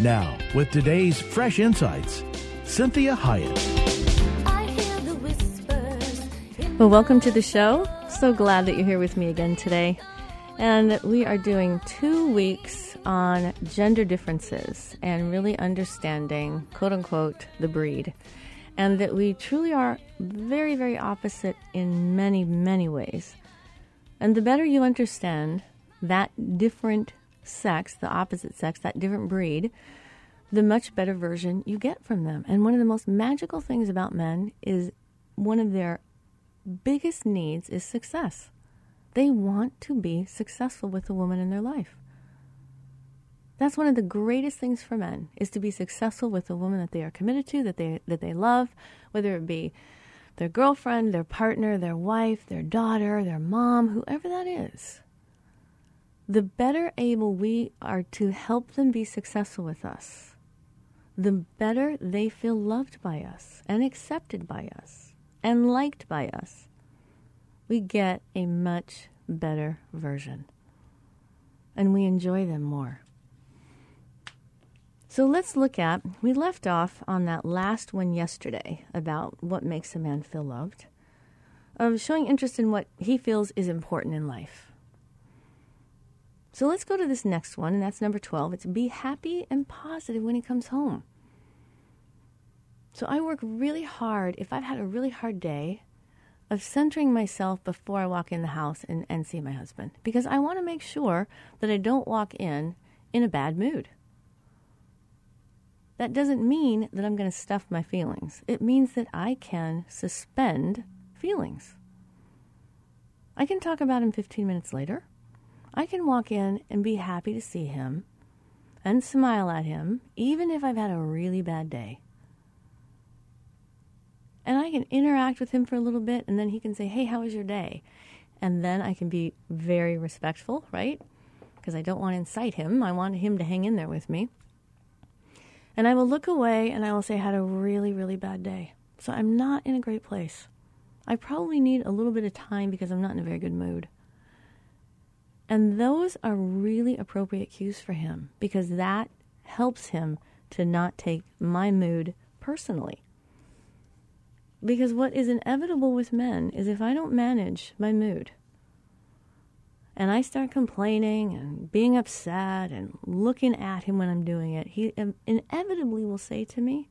Now, with today's fresh insights, Cynthia Hiett. Well, welcome to the show. So glad that you're here with me again today. And we are doing two weeks on gender differences and really understanding, quote unquote, the breed. And that we truly are very, very opposite in many, many ways. And the better you understand that different sex, the opposite sex, that different breed, the much better version you get from them. And one of the most magical things about men is one of their biggest needs is success. They want to be successful with the woman in their life. That's one of the greatest things for men is to be successful with the woman that they are committed to, that they that they love, whether it be their girlfriend, their partner, their wife, their daughter, their mom, whoever that is. The better able we are to help them be successful with us, the better they feel loved by us and accepted by us and liked by us. We get a much better version and we enjoy them more. So let's look at, we left off on that last one yesterday about what makes a man feel loved, of showing interest in what he feels is important in life. So let's go to this next one, and that's number 12. It's be happy and positive when he comes home. So I work really hard, if I've had a really hard day, of centering myself before I walk in the house and, and see my husband, because I want to make sure that I don't walk in in a bad mood. That doesn't mean that I'm going to stuff my feelings. It means that I can suspend feelings. I can talk about him 15 minutes later. I can walk in and be happy to see him and smile at him, even if I've had a really bad day. And I can interact with him for a little bit, and then he can say, Hey, how was your day? And then I can be very respectful, right? Because I don't want to incite him. I want him to hang in there with me. And I will look away and I will say, I had a really, really bad day. So I'm not in a great place. I probably need a little bit of time because I'm not in a very good mood. And those are really appropriate cues for him because that helps him to not take my mood personally. Because what is inevitable with men is if I don't manage my mood and I start complaining and being upset and looking at him when I'm doing it, he inevitably will say to me,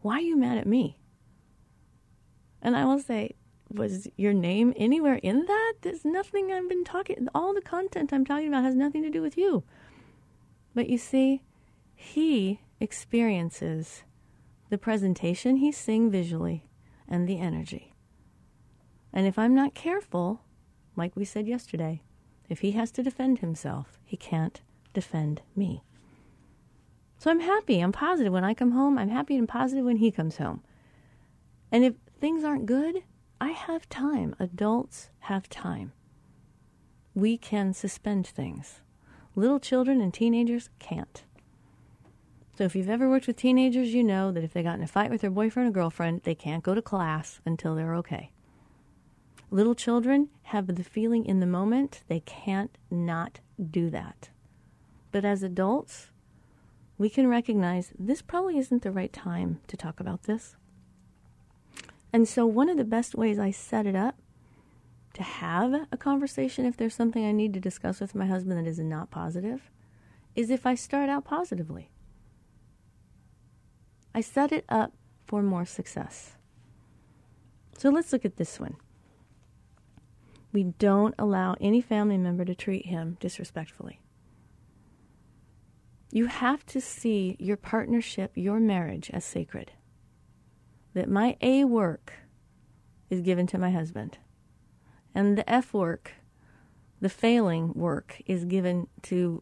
Why are you mad at me? And I will say, Was your name anywhere in that? There's nothing I've been talking, all the content I'm talking about has nothing to do with you. But you see, he experiences the presentation he's seeing visually and the energy. And if I'm not careful, like we said yesterday, if he has to defend himself, he can't defend me. So I'm happy, I'm positive when I come home, I'm happy and positive when he comes home. And if things aren't good, I have time. Adults have time. We can suspend things. Little children and teenagers can't. So if you've ever worked with teenagers, you know that if they got in a fight with their boyfriend or girlfriend, they can't go to class until they're okay. Little children have the feeling in the moment they can't not do that. But as adults, we can recognize this probably isn't the right time to talk about this. And so, one of the best ways I set it up to have a conversation if there's something I need to discuss with my husband that is not positive is if I start out positively. I set it up for more success. So let's look at this one. We don't allow any family member to treat him disrespectfully. You have to see your partnership, your marriage, as sacred. That my A work is given to my husband, and the F work, the failing work, is given to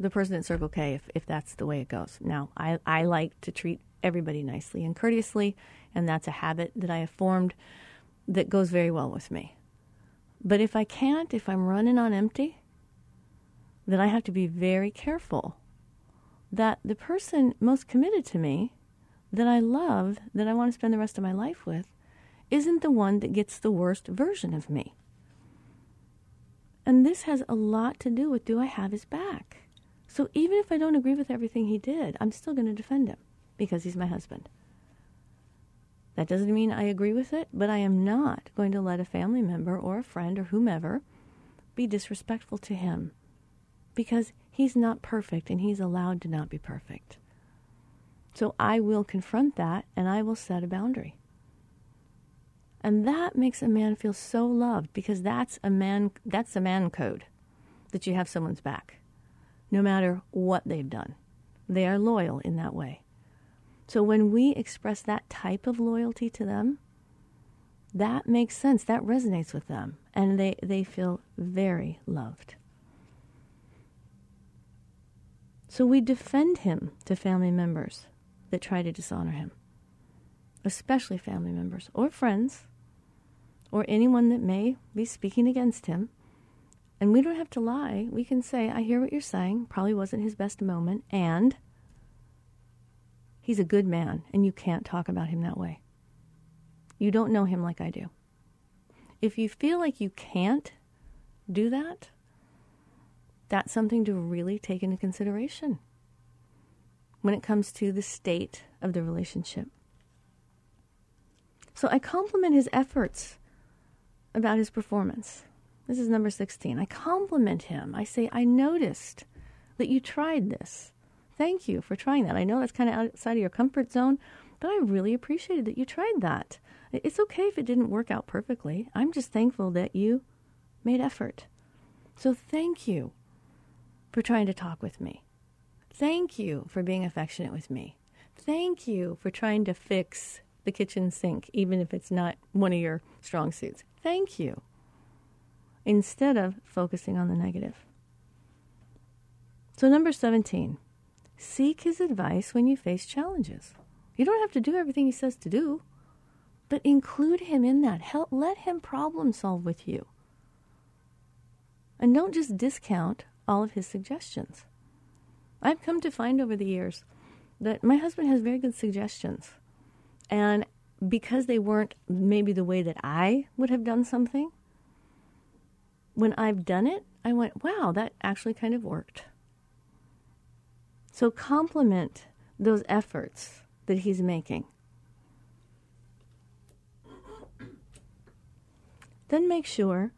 the person at Circle K if, if that's the way it goes. Now, I, I like to treat everybody nicely and courteously, and that's a habit that I have formed that goes very well with me. But if I can't, if I'm running on empty, then I have to be very careful that the person most committed to me, that I love, that I want to spend the rest of my life with, isn't the one that gets the worst version of me. And this has a lot to do with do I have his back? So even if I don't agree with everything he did, I'm still going to defend him because he's my husband. That doesn't mean I agree with it, but I am not going to let a family member or a friend or whomever be disrespectful to him because he's not perfect and he's allowed to not be perfect. So I will confront that and I will set a boundary. And that makes a man feel so loved because that's a man that's a man code that you have someone's back no matter what they've done. They are loyal in that way. So when we express that type of loyalty to them, that makes sense. That resonates with them and they, they feel very loved. So we defend him to family members that try to dishonor him, especially family members or friends or anyone that may be speaking against him. And we don't have to lie. We can say, I hear what you're saying. Probably wasn't his best moment. And he's a good man, and you can't talk about him that way. You don't know him like I do. If you feel like you can't do that, that's something to really take into consideration when it comes to the state of the relationship. So I compliment his efforts about his performance. This is number 16. I compliment him. I say, I noticed that you tried this. Thank you for trying that. I know that's kind of outside of your comfort zone, but I really appreciated that you tried that. It's okay if it didn't work out perfectly. I'm just thankful that you made effort. So thank you for trying to talk with me. Thank you for being affectionate with me. Thank you for trying to fix the kitchen sink, even if it's not one of your strong suits. Thank you. Instead of focusing on the negative. So, number 17, seek his advice when you face challenges. You don't have to do everything he says to do, but include him in that. Help, let him problem solve with you. And don't just discount all of his suggestions. I've come to find over the years that my husband has very good suggestions. And because they weren't maybe the way that I would have done something, when I've done it, I went, wow, that actually kind of worked. So compliment those efforts that he's making. Then make sure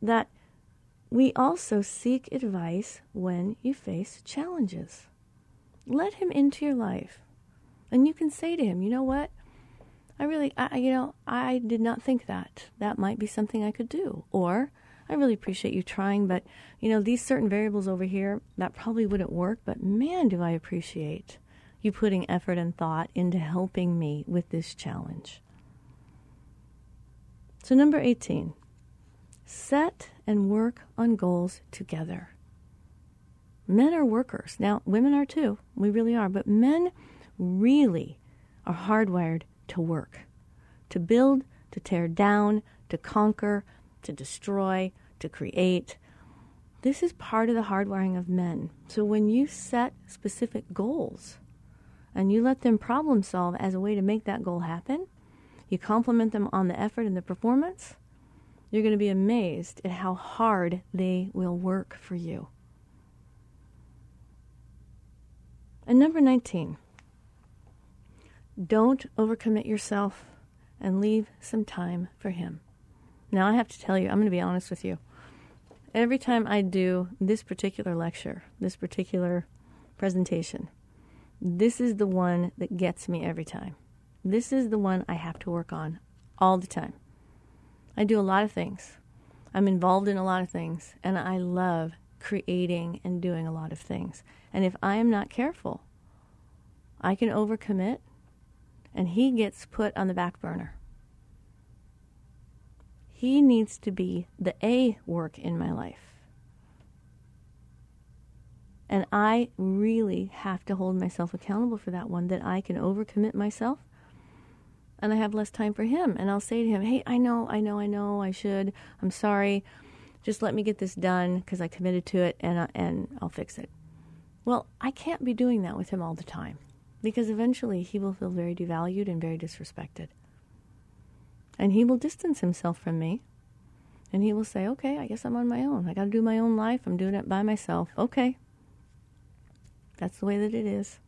that we also seek advice when you face challenges. Let him into your life. And you can say to him, you know what? I really, I, you know, I did not think that. That might be something I could do. Or, I really appreciate you trying, but, you know, these certain variables over here, that probably wouldn't work, but man, do I appreciate you putting effort and thought into helping me with this challenge. So, number 18, set and work on goals together. Men are workers. Now, women are too. We really are. But men really are hardwired to work, to build, to tear down, to conquer, to destroy, to create. This is part of the hardwiring of men. So when you set specific goals and you let them problem solve as a way to make that goal happen, you compliment them on the effort and the performance, you're going to be amazed at how hard they will work for you. And number 19, don't overcommit yourself and leave some time for Him. Now, I have to tell you, I'm going to be honest with you. Every time I do this particular lecture, this particular presentation, this is the one that gets me every time. This is the one I have to work on all the time. I do a lot of things. I'm involved in a lot of things, and I love creating and doing a lot of things. And if I am not careful, I can overcommit, and he gets put on the back burner. He needs to be the A work in my life. And I really have to hold myself accountable for that one, that I can overcommit myself and I have less time for him. And I'll say to him, Hey, I know, I know, I know, I should. I'm sorry. Just let me get this done because I committed to it and, I, and I'll fix it. Well, I can't be doing that with him all the time because eventually he will feel very devalued and very disrespected. And he will distance himself from me and he will say, Okay, I guess I'm on my own. I got to do my own life. I'm doing it by myself. Okay. That's the way that it is.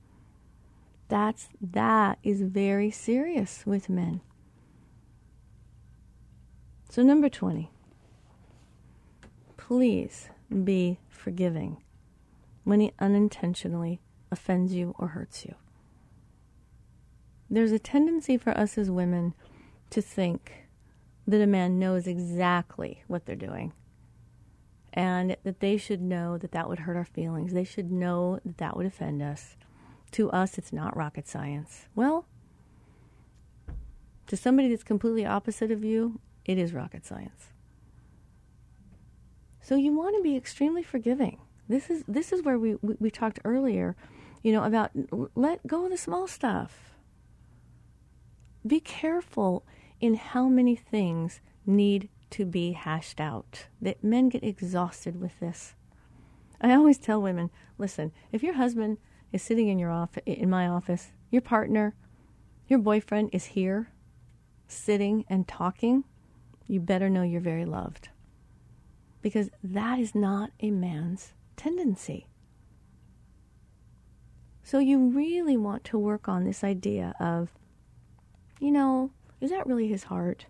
That's that is very serious with men. So number 20. Please be forgiving when he unintentionally offends you or hurts you. There's a tendency for us as women to think that a man knows exactly what they're doing and that they should know that that would hurt our feelings. They should know that that would offend us. To us, it's not rocket science. Well, to somebody that's completely opposite of you, it is rocket science. So you want to be extremely forgiving. This is this is where we, we, we talked earlier, you know, about let go of the small stuff. Be careful in how many things need to be hashed out. That men get exhausted with this. I always tell women, listen, if your husband is sitting in your office in my office, your partner, your boyfriend is here sitting and talking, you better know you're very loved. Because that is not a man's tendency. So you really want to work on this idea of, you know, is that really his heart?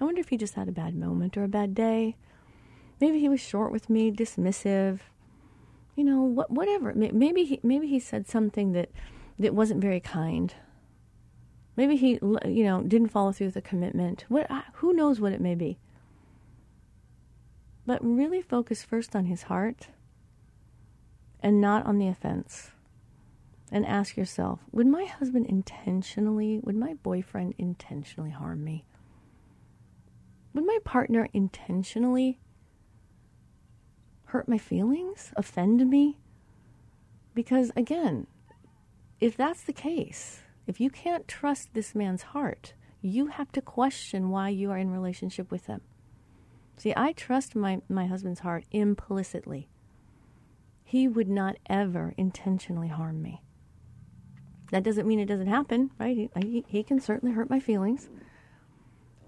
I wonder if he just had a bad moment or a bad day. Maybe he was short with me, dismissive. You know, what, whatever. Maybe he, maybe he said something that, that wasn't very kind. Maybe he, you know, didn't follow through with a commitment. What, who knows what it may be? But really focus first on his heart and not on the offense. And ask yourself would my husband intentionally, would my boyfriend intentionally harm me? Would my partner intentionally hurt my feelings, offend me? Because again, if that's the case, if you can't trust this man's heart, you have to question why you are in relationship with him. See, I trust my, my husband's heart implicitly. He would not ever intentionally harm me. That doesn't mean it doesn't happen, right? He, he, he can certainly hurt my feelings.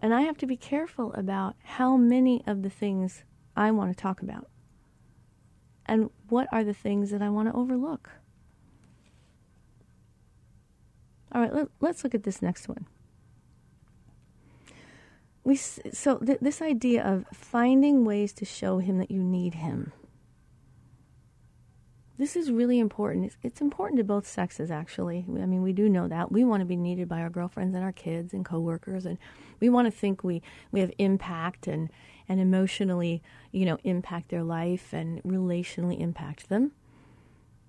And I have to be careful about how many of the things I want to talk about. And what are the things that I want to overlook? All right, let, us look at this next one. We so th- this idea of finding ways to show him that you need him this is really important. It's, it's, important to both sexes, actually. I mean, we do know that. We want to be needed by our girlfriends and our kids and coworkers, and we want to think we, we have impact and, and emotionally, you know, impact their life and relationally impact them.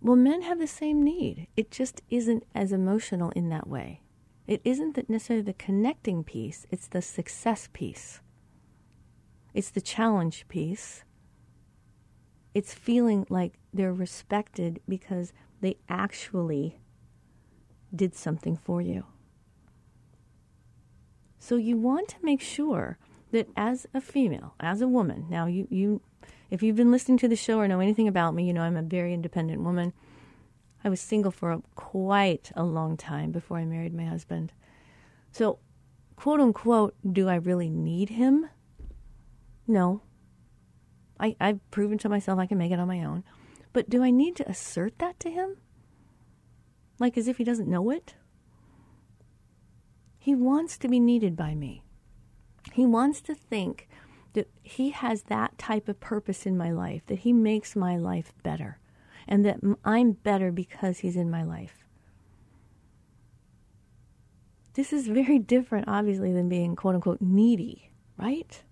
Well, men have the same need. It just isn't as emotional in that way. It isn't necessarily the connecting piece, it's the success piece. It's the challenge piece it's feeling like they're respected because they actually did something for you. So you want to make sure that as a female, as a woman, now you, you if you've been listening to the show or know anything about me, you know I'm a very independent woman. I was single for a, quite a long time before I married my husband. So, quote unquote, do I really need him? No, I, I've proven to myself I can make it on my own. But do I need to assert that to him? Like as if he doesn't know it? He wants to be needed by me. He wants to think that he has that type of purpose in my life, that he makes my life better, and that I'm better because he's in my life. This is very different, obviously, than being quote unquote needy, right?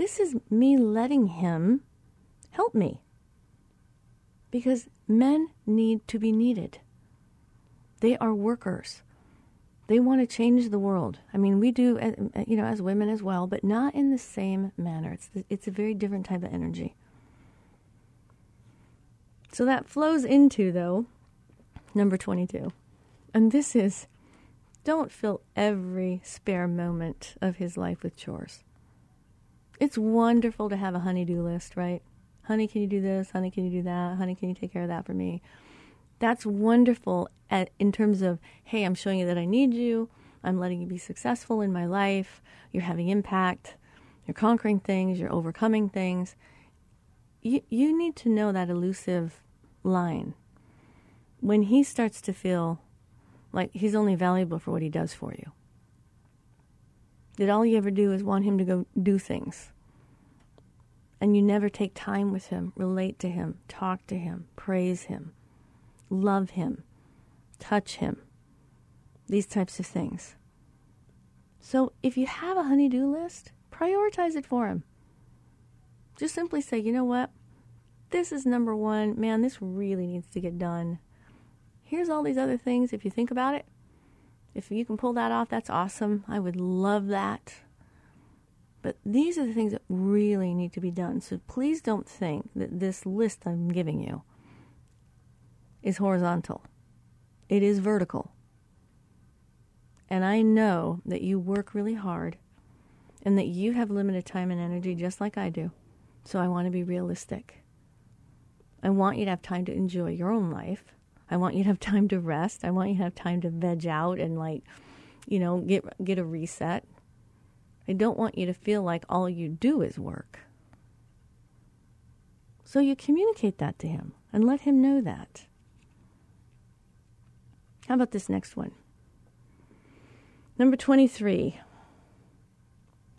This is me letting him help me. Because men need to be needed. They are workers. They want to change the world. I mean, we do, uh, uh, you know, as women as well, but not in the same manner. It's, it's a very different type of energy. So that flows into, though, number 22. And this is don't fill every spare moment of his life with chores. It's wonderful to have a honey-do list, right? Honey, can you do this? Honey, can you do that? Honey, can you take care of that for me? That's wonderful at, in terms of, hey, I'm showing you that I need you. I'm letting you be successful in my life. You're having impact. You're conquering things. You're overcoming things. You, you need to know that elusive line. When he starts to feel like he's only valuable for what he does for you, that all you ever do is want him to go do things, and you never take time with him, relate to him, talk to him, praise him, love him, touch him, these types of things. So if you have a honey-do list, prioritize it for him. Just simply say, you know what? This is number one. Man, this really needs to get done. Here's all these other things. If you think about it, if you can pull that off, that's awesome. I would love that. But these are the things that really need to be done. So please don't think that this list I'm giving you is horizontal, it is vertical. And I know that you work really hard and that you have limited time and energy just like I do. So I want to be realistic. I want you to have time to enjoy your own life. I want you to have time to rest. I want you to have time to veg out and like, you know, get get a reset. I don't want you to feel like all you do is work. So you communicate that to him and let him know that. How about this next one? Number 23.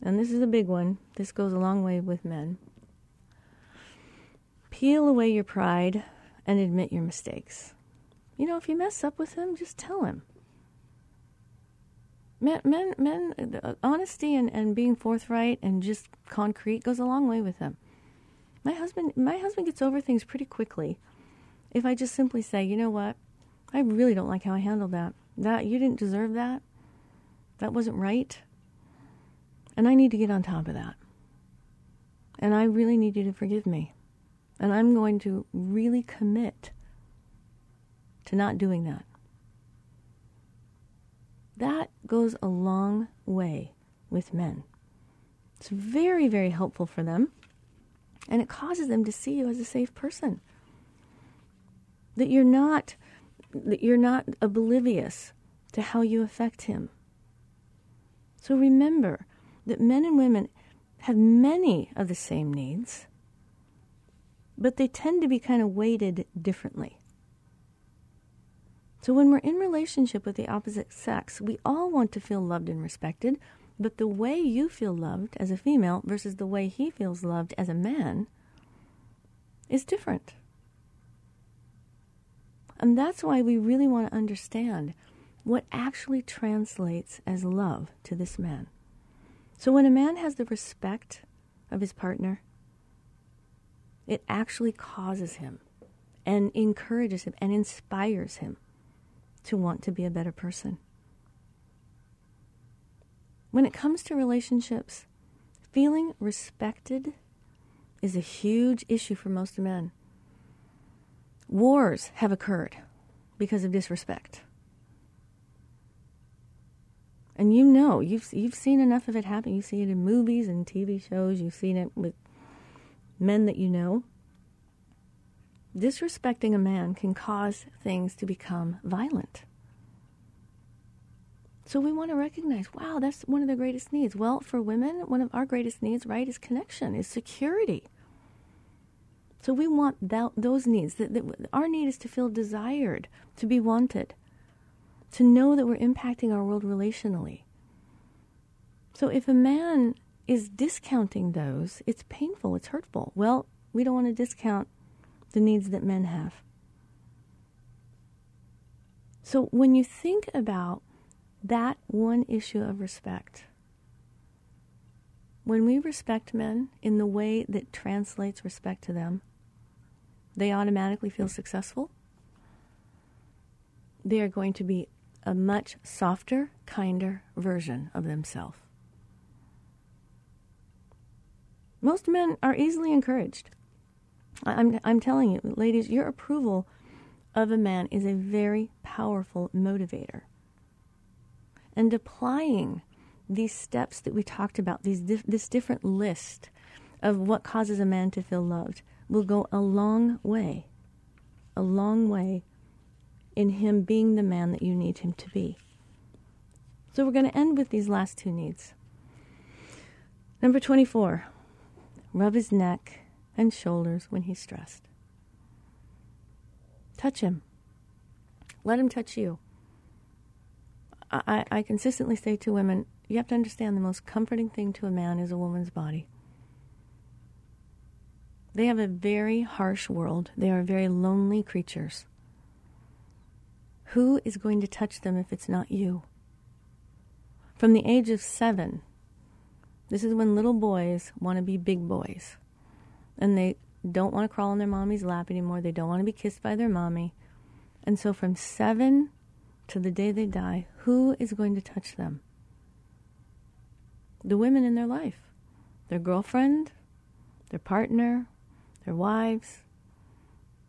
And this is a big one. This goes a long way with men. Peel away your pride and admit your mistakes. You know, if you mess up with him, just tell him. Men, men, men uh, honesty and, and being forthright and just concrete goes a long way with them. My husband, my husband gets over things pretty quickly. If I just simply say, you know what, I really don't like how I handled that. That you didn't deserve that. That wasn't right. And I need to get on top of that. And I really need you to forgive me. And I'm going to really commit to not doing that. That goes a long way with men. It's very, very helpful for them. And it causes them to see you as a safe person. That you're not that you're not oblivious to how you affect him. So remember that men and women have many of the same needs, but they tend to be kind of weighted differently. So when we're in relationship with the opposite sex, we all want to feel loved and respected, but the way you feel loved as a female versus the way he feels loved as a man is different. And that's why we really want to understand what actually translates as love to this man. So when a man has the respect of his partner, it actually causes him and encourages him and inspires him to want to be a better person. When it comes to relationships, feeling respected is a huge issue for most men. Wars have occurred because of disrespect. And you know, you've you've seen enough of it happen. You see it in movies and TV shows. You've seen it with men that you know. Disrespecting a man can cause things to become violent. So we want to recognize, wow, that's one of the greatest needs. Well, for women, one of our greatest needs, right, is connection, is security. So we want that, those needs. That, that our need is to feel desired, to be wanted, to know that we're impacting our world relationally. So if a man is discounting those, it's painful, it's hurtful. Well, we don't want to discount the needs that men have. So when you think about that one issue of respect, when we respect men in the way that translates respect to them, they automatically feel successful. They are going to be a much softer, kinder version of themselves. Most men are easily encouraged. I'm, I'm telling you, ladies, your approval of a man is a very powerful motivator. And applying these steps that we talked about, these this different list of what causes a man to feel loved, will go a long way, a long way in him being the man that you need him to be. So we're going to end with these last two needs. Number 24, rub his neck and shoulders when he's stressed. Touch him. Let him touch you. I, I consistently say to women, you have to understand the most comforting thing to a man is a woman's body. They have a very harsh world. They are very lonely creatures. Who is going to touch them if it's not you? From the age of seven, this is when little boys want to be big boys. And they don't want to crawl on their mommy's lap anymore. They don't want to be kissed by their mommy. And so from seven to the day they die, who is going to touch them? The women in their life. Their girlfriend, their partner, their wives,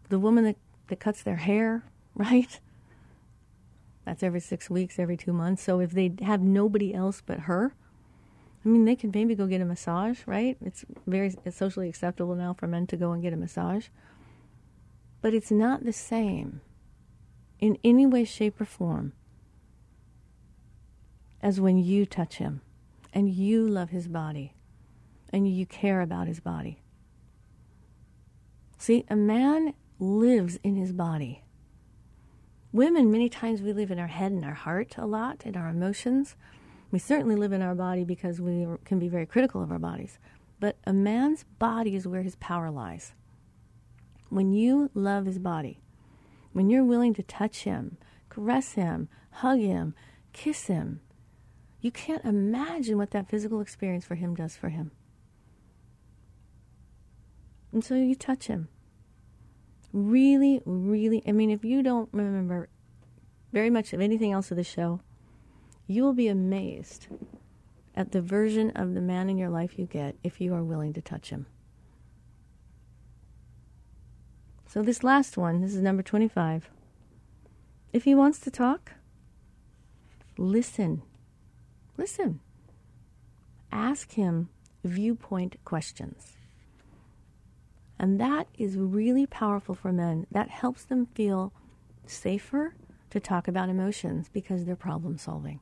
the woman that, that cuts their hair, right? That's every six weeks, every two months. So if they have nobody else but her, I mean, they could maybe go get a massage, right? It's very it's socially acceptable now for men to go and get a massage. But it's not the same in any way, shape, or form as when you touch him and you love his body and you care about his body. See, a man lives in his body. Women, many times we live in our head and our heart a lot, in our emotions. We certainly live in our body because we can be very critical of our bodies. But a man's body is where his power lies. When you love his body, when you're willing to touch him, caress him, hug him, kiss him, you can't imagine what that physical experience for him does for him. And so you touch him really, really, I mean, if you don't remember very much of anything else of the show, you will be amazed at the version of the man in your life you get if you are willing to touch him. So, this last one, this is number 25. If he wants to talk, listen. Listen. Ask him viewpoint questions. And that is really powerful for men. That helps them feel safer to talk about emotions because they're problem solving.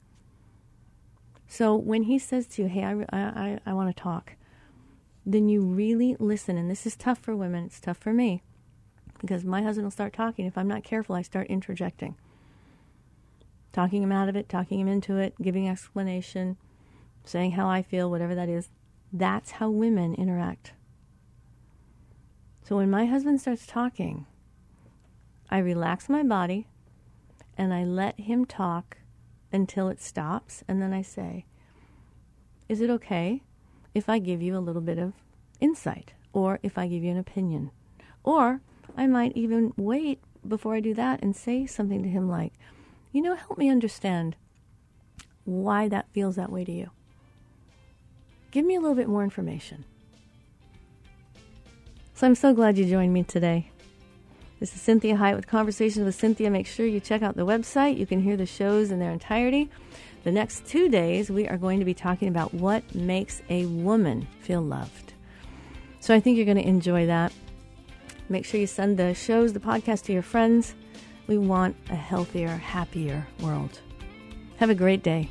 So when he says to you, hey, I, I, I want to talk, then you really listen. And this is tough for women, it's tough for me because my husband will start talking. If I'm not careful, I start interjecting. Talking him out of it, talking him into it, giving explanation, saying how I feel, whatever that is. That's how women interact. So when my husband starts talking, I relax my body and I let him talk until it stops. And then I say, Is it okay if I give you a little bit of insight or if I give you an opinion? Or I might even wait before I do that and say something to him like, You know, help me understand why that feels that way to you. Give me a little bit more information. So I'm so glad you joined me today. This is Cynthia Hiett with Conversations with Cynthia. Make sure you check out the website. You can hear the shows in their entirety. The next two days, we are going to be talking about what makes a woman feel loved. So I think you're going to enjoy that. Make sure you send the shows, the podcast to your friends. We want a healthier, happier world. Have a great day.